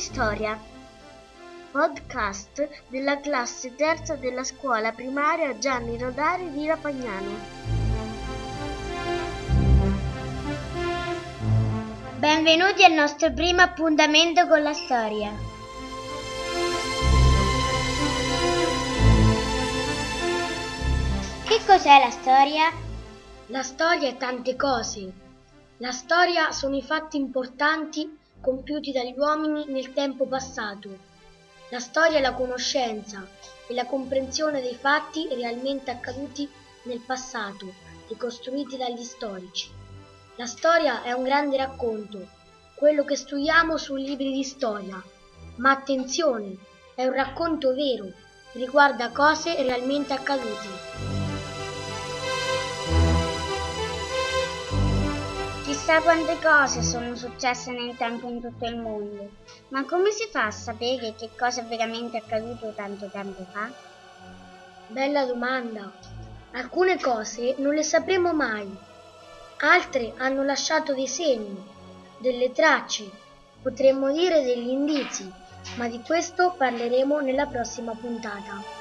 storia, podcast della classe terza della scuola primaria Gianni Rodari di Rapagnano. Benvenuti al nostro primo appuntamento con la storia. Che cos'è la storia? La storia è tante cose. La storia sono i fatti importanti compiuti dagli uomini nel tempo passato. La storia è la conoscenza e la comprensione dei fatti realmente accaduti nel passato, ricostruiti dagli storici. La storia è un grande racconto, quello che studiamo sui libri di storia. Ma attenzione, è un racconto vero, riguarda cose realmente accadute. Chissà quante cose sono successe nel tempo in tutto il mondo, ma come si fa a sapere che cosa è veramente accaduto tanto tempo fa? Bella domanda. Alcune cose non le sapremo mai, altre hanno lasciato dei segni, delle tracce, potremmo dire degli indizi, ma di questo parleremo nella prossima puntata.